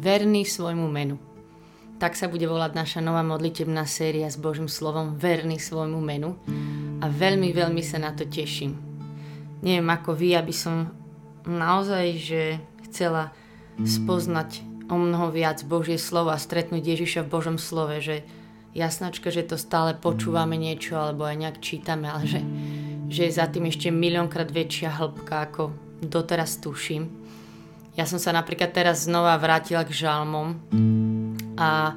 Verný svojmu menu. Tak sa bude volať naša nová modlitebná séria s Božím slovom Verný svojmu menu a veľmi, veľmi sa na to teším. Neviem ako vy, aby som naozaj, že chcela spoznať o mnoho viac Božie slovo a stretnúť Ježiša v Božom slove, že jasnačka, že to stále počúvame niečo alebo aj nejak čítame, ale že, že je za tým ešte miliónkrát väčšia hĺbka, ako doteraz tuším. Ja som sa napríklad teraz znova vrátila k žalmom a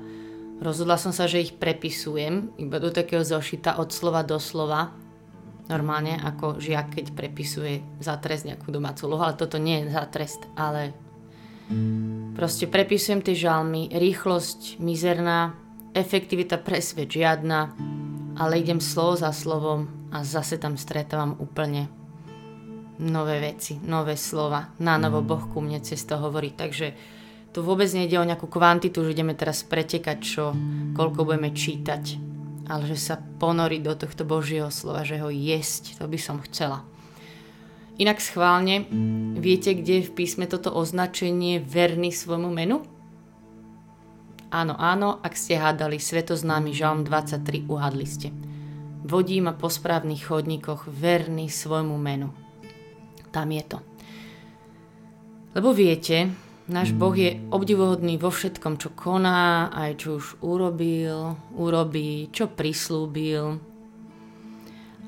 rozhodla som sa, že ich prepisujem iba do takého zošita od slova do slova. Normálne ako žiak, keď prepisuje za trest nejakú domácu lohu, ale toto nie je za trest, ale proste prepisujem tie žalmy, rýchlosť mizerná, efektivita presvet žiadna, ale idem slovo za slovom a zase tam stretávam úplne nové veci, nové slova. Na novo mm. Boh ku mne cez to hovorí. Takže tu vôbec nejde o nejakú kvantitu, že ideme teraz pretekať, čo, koľko budeme čítať. Ale že sa ponoriť do tohto Božieho slova, že ho jesť, to by som chcela. Inak schválne, viete, kde je v písme toto označenie verný svojmu menu? Áno, áno, ak ste hádali svetoznámy Žalm 23, uhadli ste. Vodí ma po správnych chodníkoch verný svojmu menu tam je to. Lebo viete, náš Boh je obdivuhodný vo všetkom, čo koná, aj čo už urobil, urobí, čo prislúbil.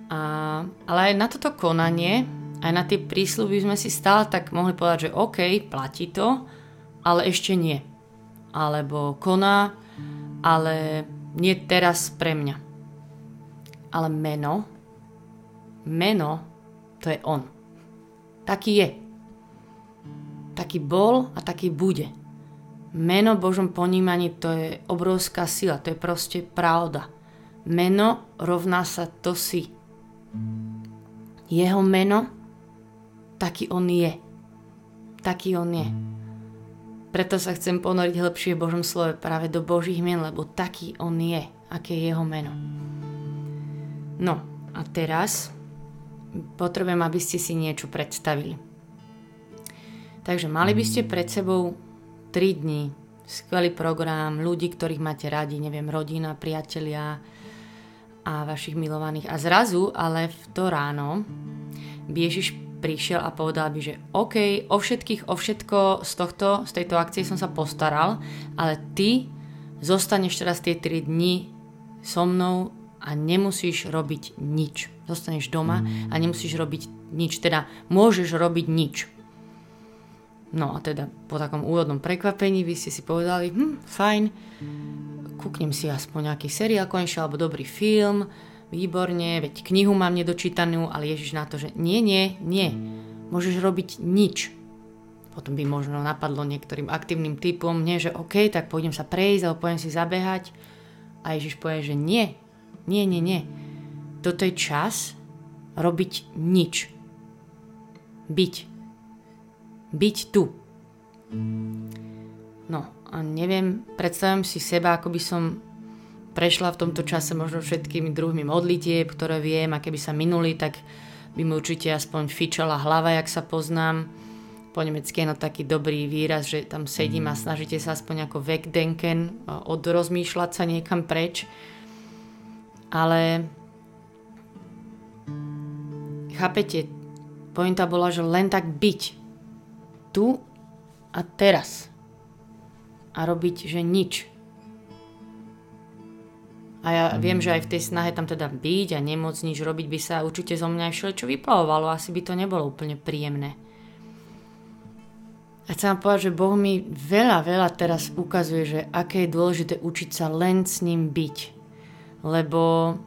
A, ale aj na toto konanie, aj na tie prísľuby sme si stále tak mohli povedať, že OK, platí to, ale ešte nie. Alebo koná, ale nie teraz pre mňa. Ale meno, meno, to je on. Taký je. Taký bol a taký bude. Meno v Božom ponímaní to je obrovská sila, to je proste pravda. Meno rovná sa to si. Jeho meno, taký on je. Taký on je. Preto sa chcem ponoriť hlbšie v Božom slove práve do Božích mien, lebo taký on je, aké je jeho meno. No a teraz potrebujem, aby ste si niečo predstavili. Takže mali by ste pred sebou 3 dní, skvelý program, ľudí, ktorých máte radi, neviem, rodina, priatelia a vašich milovaných. A zrazu, ale v to ráno, Ježiš prišiel a povedal by, že OK, o všetkých, o všetko z, tohto, z tejto akcie som sa postaral, ale ty zostaneš teraz tie 3 dni so mnou a nemusíš robiť nič. Zostaneš doma a nemusíš robiť nič. Teda môžeš robiť nič. No a teda po takom úvodnom prekvapení by ste si povedali, hm, fajn, kúknem si aspoň nejaký seriál konečne alebo dobrý film, výborne, veď knihu mám nedočítanú, ale Ježiš na to, že nie, nie, nie, môžeš robiť nič. Potom by možno napadlo niektorým aktívnym typom, nie, že OK, tak pôjdem sa prejsť alebo pôjdem si zabehať. A Ježiš povie, že nie, nie, nie, nie. Toto je čas robiť nič. Byť. Byť tu. No a neviem, predstavím si seba, ako by som prešla v tomto čase možno všetkými druhými modlitieb, ktoré viem a keby sa minuli, tak by mi určite aspoň fičala hlava, jak sa poznám. Po nemecky je no taký dobrý výraz, že tam sedím a snažíte sa aspoň ako wegdenken, odrozmýšľať sa niekam preč ale chápete, pointa bola, že len tak byť tu a teraz a robiť, že nič. A ja viem, že aj v tej snahe tam teda byť a nemôcť nič robiť by sa určite zo mňa aj všeličo vyplavovalo. Asi by to nebolo úplne príjemné. A chcem vám povedať, že Boh mi veľa, veľa teraz ukazuje, že aké je dôležité učiť sa len s ním byť lebo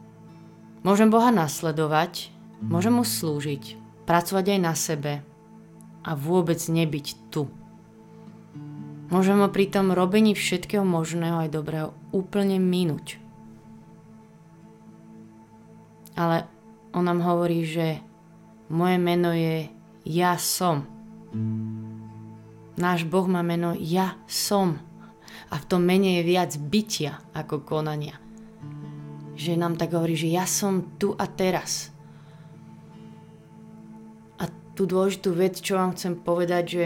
môžem Boha nasledovať, môžem mu slúžiť, pracovať aj na sebe a vôbec nebyť tu. Môžem ho pri tom robení všetkého možného aj dobrého úplne minúť. Ale on nám hovorí, že moje meno je Ja som. Náš Boh má meno Ja som. A v tom mene je viac bytia ako konania že nám tak hovorí, že ja som tu a teraz. A tú dôležitú vec, čo vám chcem povedať, že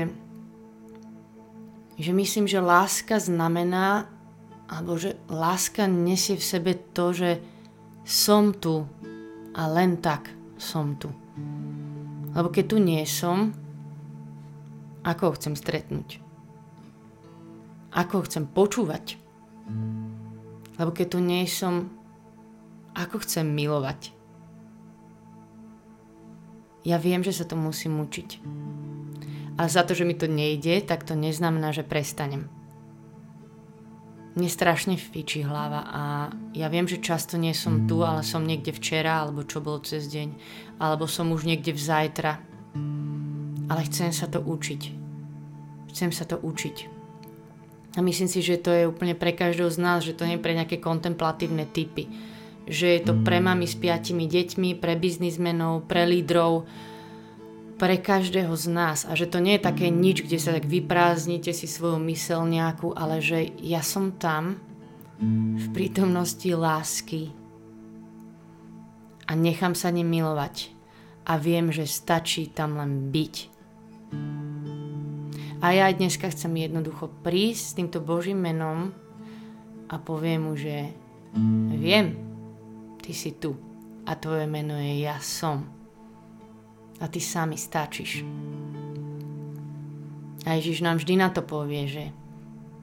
Že myslím, že láska znamená, alebo že láska nesie v sebe to, že som tu a len tak som tu. Lebo keď tu nie som, ako ho chcem stretnúť? Ako ho chcem počúvať? Lebo keď tu nie som, ako chcem milovať? Ja viem, že sa to musím učiť. A za to, že mi to nejde, tak to neznamená, že prestanem. Mne strašne fičí hlava a ja viem, že často nie som tu, ale som niekde včera, alebo čo bolo cez deň, alebo som už niekde v zajtra. Ale chcem sa to učiť. Chcem sa to učiť. A myslím si, že to je úplne pre každého z nás, že to nie je pre nejaké kontemplatívne typy že je to pre mami s piatimi deťmi, pre biznismenov, pre lídrov, pre každého z nás a že to nie je také nič, kde sa tak vyprázdnite si svoju mysel nejakú, ale že ja som tam v prítomnosti lásky a nechám sa ním milovať a viem, že stačí tam len byť. A ja dneska chcem jednoducho prísť s týmto Božím menom a poviem mu, že viem, Ty si tu a tvoje meno je Ja som. A ty sami stačíš. A Ježiš nám vždy na to povie, že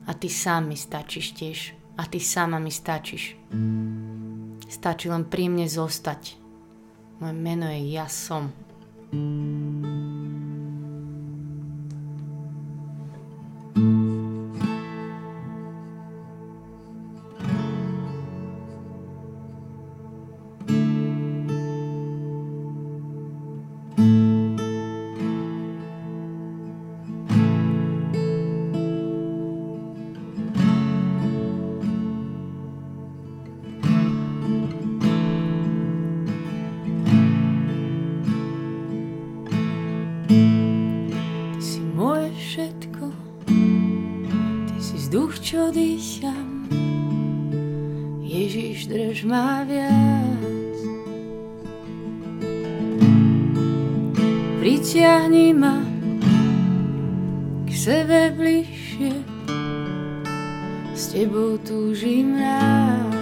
a ty sám mi stačíš tiež. A ty sama mi stačíš. Stačí len pri mne zostať. Moje meno je Ja som. čo bližšie, s tebou túžim raz.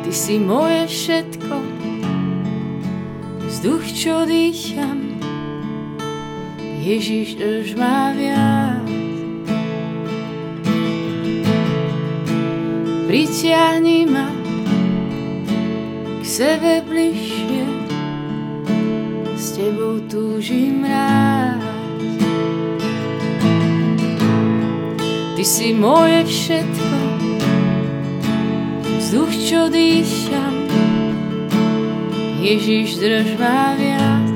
Ty si moje všetko, vzduch, čo dýcham, Ježiš, drž ma viac. Pritiahni ma k sebe bližšie, s tebou túžim rád. Si moje všetko, vzduch, čo dýcham, Ježiš, drž ma viac.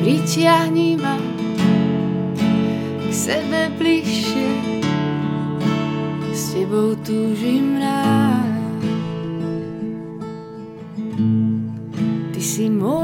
Pritiahni ma k sebe bližšie, s tebou túžim rád. Ty si moje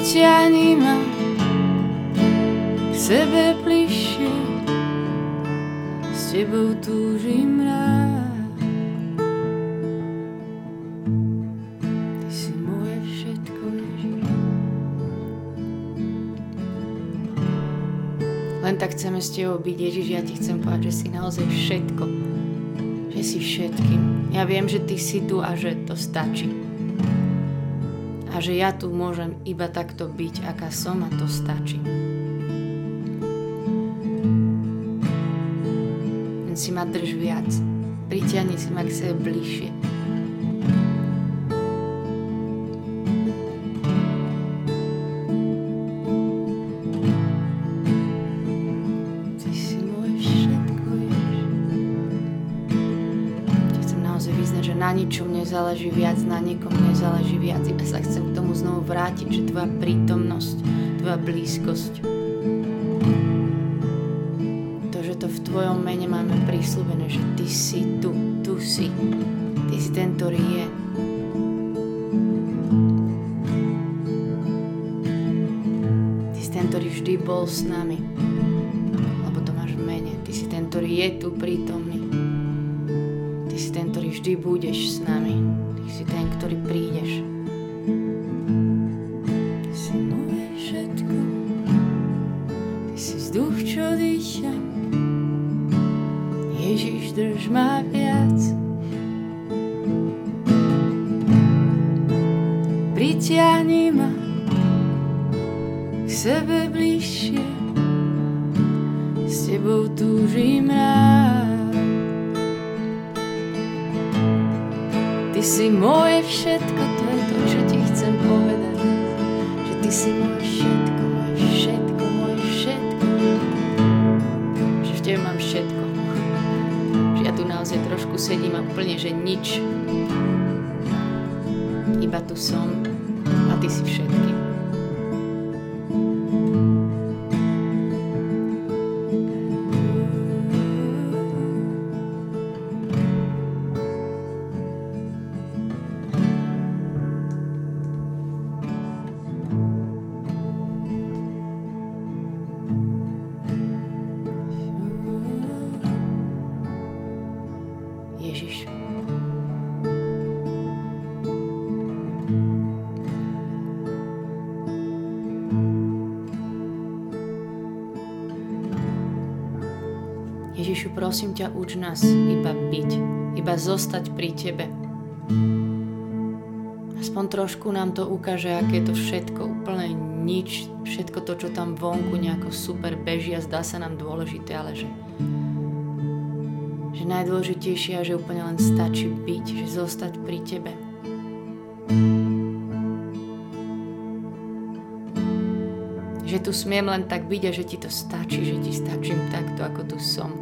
Pritiahni ma k sebe bližšie, s tebou túžim rád. Ty si moje všetko, Ježiš. Len tak chceme s tebou byť, Ježiš, ja ti chcem povedať, že si naozaj všetko. Že si všetkým. Ja viem, že ty si tu a že to stačí. Že ja tu môžem iba takto byť, aká som a to stačí. Len si ma drž viac. Pritiahni si ma k sebe bližšie. Na ničom nezáleží viac, na nikom nezáleží viac. Iba sa chcem k tomu znovu vrátiť, že tvoja prítomnosť, tvoja blízkosť, to, že to v tvojom mene máme prísľubené, že ty si tu, tu si, ty si ten, ktorý je. Ty si ten, ktorý vždy bol s nami, lebo to máš v mene. Ty si ten, ktorý je tu prítomný vždy budeš s nami. Ty si ten, ktorý prídeš. Ty si moje všetko. Ty si vzduch, čo dýcham. Ježiš, drž ma viac. Pritiahni ma k sebe bližšie. S tebou túžim rád. Ty si moje všetko, to je to, čo ti chcem povedať. Že ty si moje všetko, moje všetko, moje všetko. Že v tebe mám všetko. Že ja tu naozaj trošku sedím a úplne, že nič. Iba tu som a ty si všetkým. Prosím ťa, uč nás iba byť, iba zostať pri Tebe. Aspoň trošku nám to ukáže, aké je to všetko, úplne nič, všetko to, čo tam vonku nejako super beží a zdá sa nám dôležité, ale že, že najdôležitejšie a že úplne len stačí byť, že zostať pri Tebe. že tu smiem len tak byť a že ti to stačí, že ti stačím takto, ako tu som.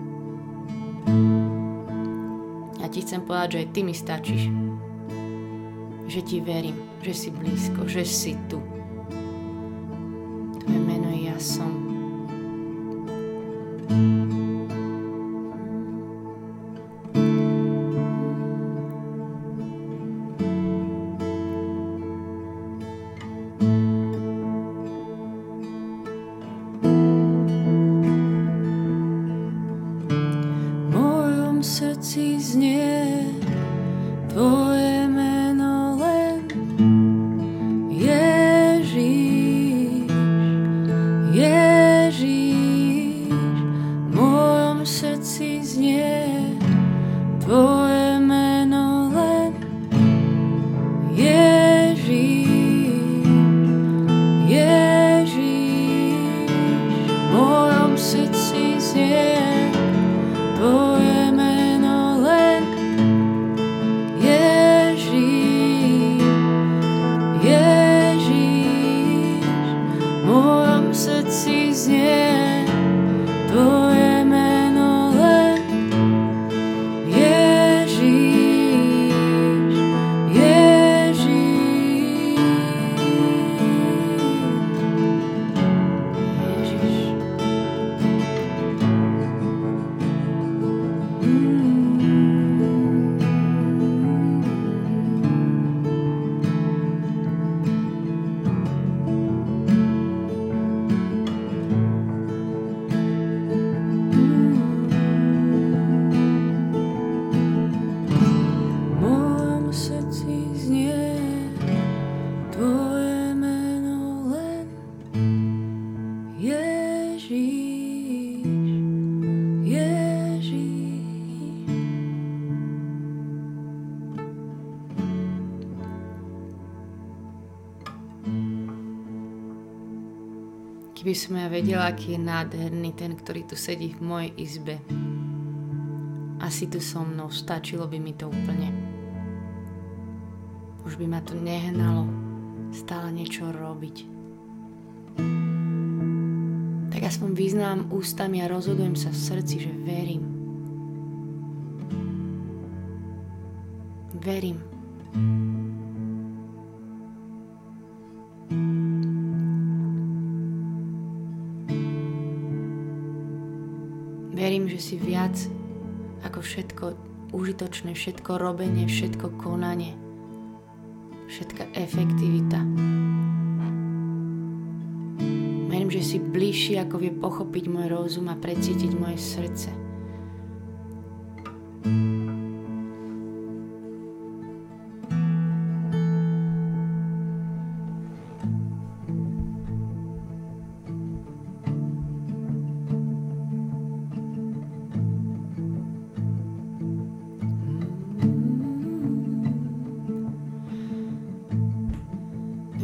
A ti chcem povedať, že aj ty mi stačíš. Že ti verím, že si blízko, že si tu. Tvoje meno je ja som. Keby som ja vedela, aký je nádherný ten, ktorý tu sedí v mojej izbe. Asi tu so mnou, stačilo by mi to úplne. Už by ma to nehnalo stále niečo robiť. Tak aspoň vyznám ústami a rozhodujem sa v srdci, že verím. Verím. Viac ako všetko užitočné, všetko robenie, všetko konanie, všetká efektivita. Verím, že si bližší, ako vie pochopiť môj rozum a precítiť moje srdce.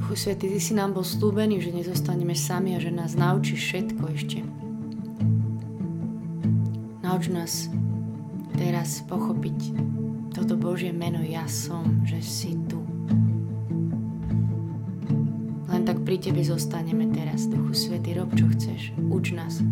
Duchu Svety, Ty si nám bol slúbený, že nezostaneme sami a že nás naučíš všetko ešte. Nauč nás teraz pochopiť toto Božie meno Ja som, že si tu. Len tak pri Tebe zostaneme teraz, Duchu Svety, rob čo chceš, uč nás.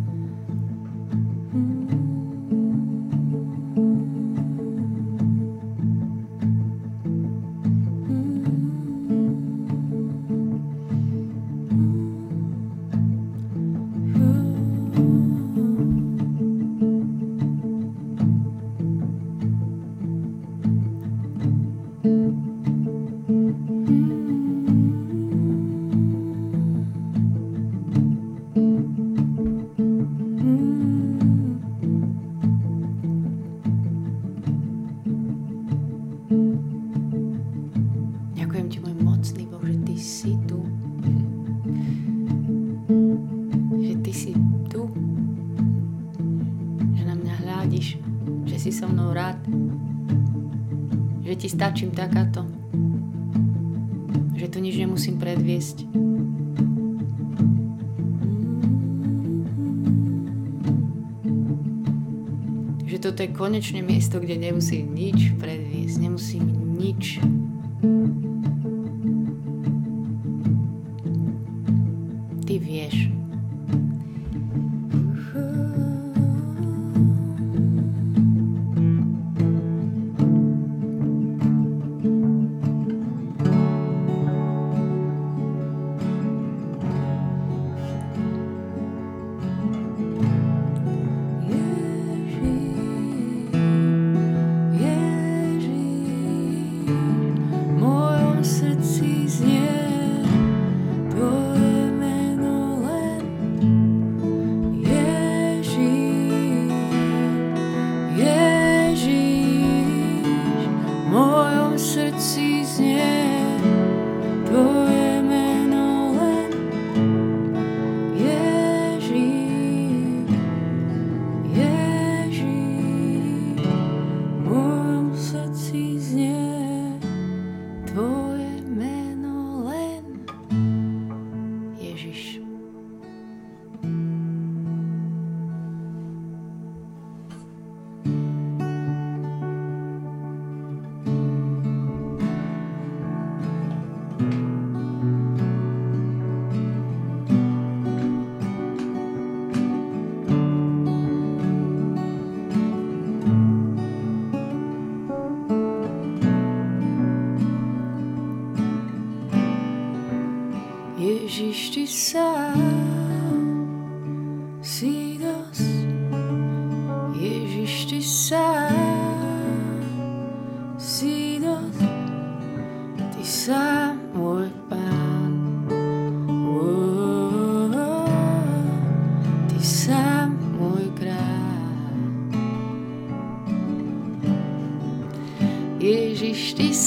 Stačím takáto. Že tu nič nemusím predviesť. Že toto je konečné miesto, kde nemusím nič predviesť, nemusím nič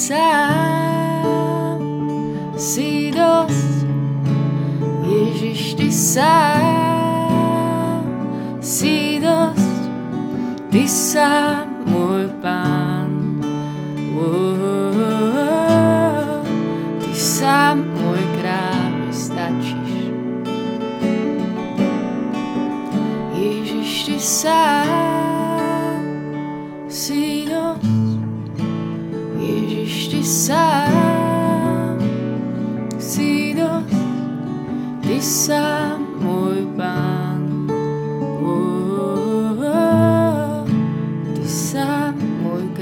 sám si dosť. Ježiš, ty sám si dosť. Ty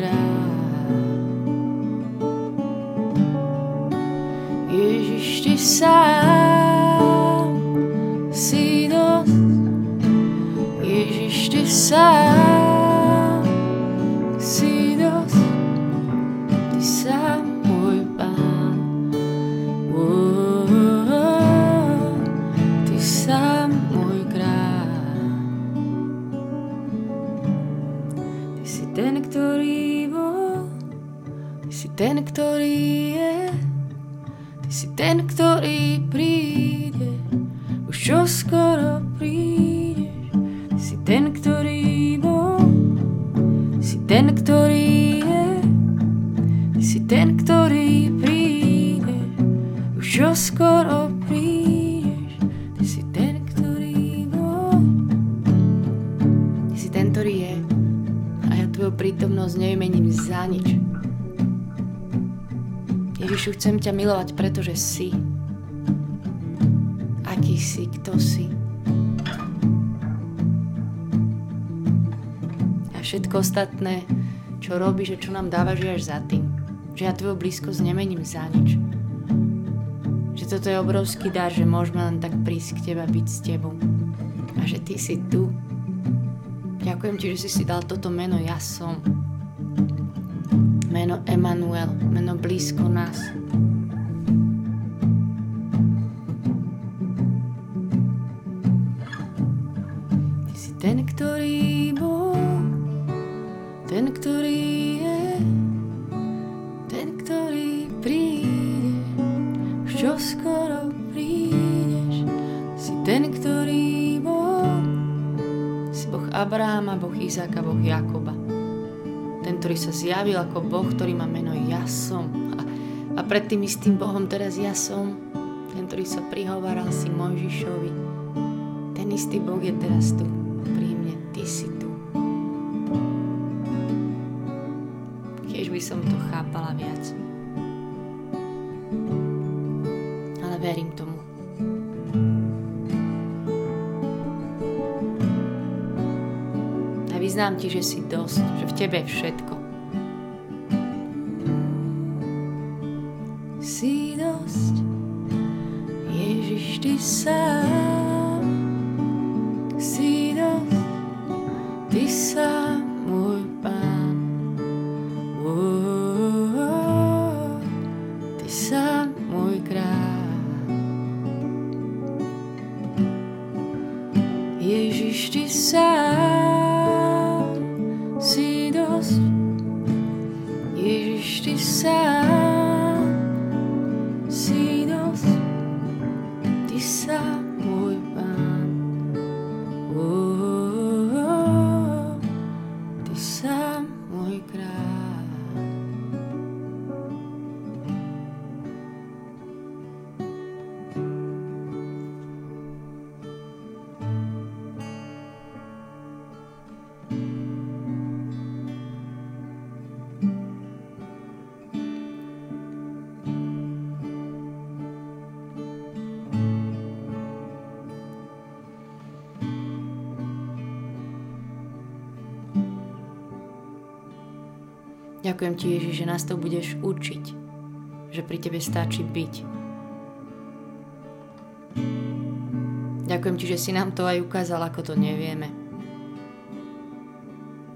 llorar. Čo skoro prídeš. Ty si ten, ktorý bol, Ty si ten, ktorý je, a ja tvoju prítomnosť nevymením za nič. Ježišu, chcem ťa milovať, pretože si. Aký si, kto si. A všetko ostatné, čo robíš a čo nám dávaš, je až za tým. Že ja tvoju blízkosť nemením za nič. Toto je obrovský dar, že môžeme len tak prísť k teba, byť s tebou. A že ty si tu. Ďakujem ti, že si si dal toto meno Ja som meno Emanuel, meno blízko nás. Ty si ten, ktorý bol, ten, ktorý je, ten, ktorý čo skoro prídeš. Si ten, ktorý bol, si Boh Abraháma, Boh Izáka, Boh Jakoba ten, ktorý sa zjavil ako Boh, ktorý má meno Ja som. A, a pred tým istým Bohom teraz Ja som, ten, ktorý sa prihovaral si Mojžišovi. Ten istý Boh je teraz tu pri mne, Ty si tu. Keď by som to chápala viac. Vyznám ti, že si dosť, že v tebe je všetko. Si dosť, Ježiš, ty sám. Ďakujem ti, Ježiš, že nás to budeš učiť, že pri tebe stačí byť. Ďakujem ti, že si nám to aj ukázal, ako to nevieme.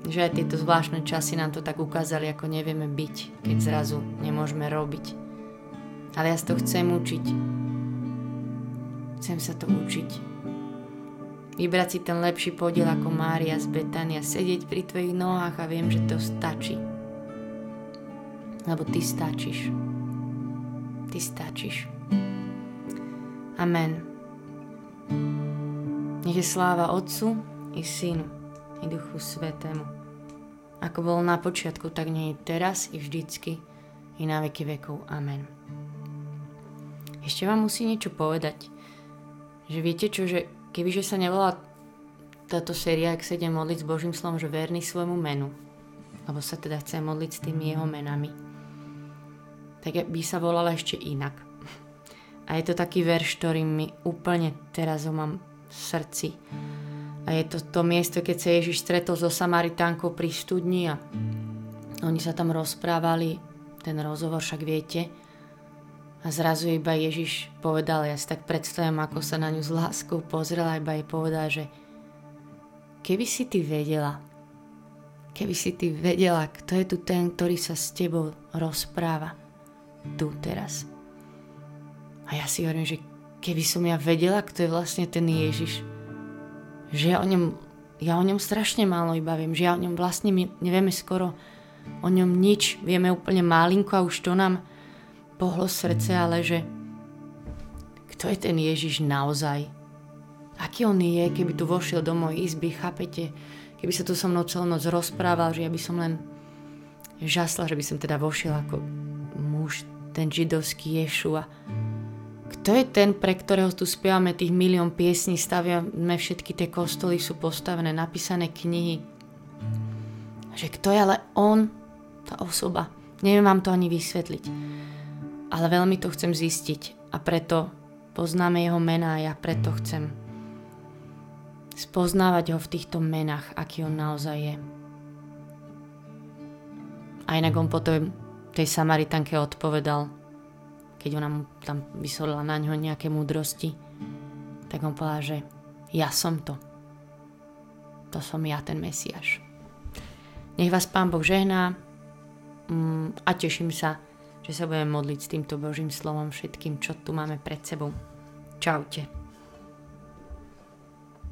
Že aj tieto zvláštne časy nám to tak ukázali, ako nevieme byť, keď zrazu nemôžeme robiť. Ale ja si to chcem učiť. Chcem sa to učiť. Vybrať si ten lepší podiel ako Mária z Betania, sedieť pri tvojich nohách a viem, že to stačí lebo Ty stačíš. Ty stačíš. Amen. Nech je sláva Otcu i Synu i Duchu Svetému. Ako bolo na počiatku, tak nie je teraz i vždycky i na veky vekov. Amen. Ešte vám musí niečo povedať. Že viete čo, že kebyže sa nevolá táto séria, ak sa ide modliť s Božím slovom, že verný svojmu menu, lebo sa teda chce modliť s tými jeho menami, tak by sa volala ešte inak. A je to taký verš, ktorý mi úplne teraz ho mám v srdci. A je to to miesto, keď sa Ježiš stretol so Samaritánkou pri studni a oni sa tam rozprávali, ten rozhovor však viete. A zrazu iba Ježiš povedal, ja si tak predstavím, ako sa na ňu s láskou pozrela, iba jej povedal, že keby si ty vedela, keby si ty vedela, kto je tu ten, ktorý sa s tebou rozpráva, tu teraz. A ja si hovorím, že keby som ja vedela, kto je vlastne ten Ježiš, že ja o ňom ja o ňom strašne málo iba viem, že ja o ňom vlastne my nevieme skoro o ňom nič, vieme úplne malinko a už to nám pohlo srdce, ale že kto je ten Ježiš naozaj? Aký on je, keby tu vošiel do mojej izby, chápete? Keby sa tu so mnou celú noc rozprával, že ja by som len žasla, že by som teda vošiel ako ten židovský Ješu a kto je ten, pre ktorého tu spievame tých milión piesní, staviame všetky tie kostoly, sú postavené, napísané knihy. Že kto je ale on, tá osoba. Neviem vám to ani vysvetliť. Ale veľmi to chcem zistiť a preto poznáme jeho mená a ja preto chcem spoznávať ho v týchto menách, aký on naozaj je. A inak on potom tej Samaritanke odpovedal, keď ona mu tam vysolila na ňo nejaké múdrosti, tak on povedal, že ja som to. To som ja, ten Mesiaš. Nech vás Pán Boh žehná mm, a teším sa, že sa budeme modliť s týmto Božím slovom všetkým, čo tu máme pred sebou. Čaute.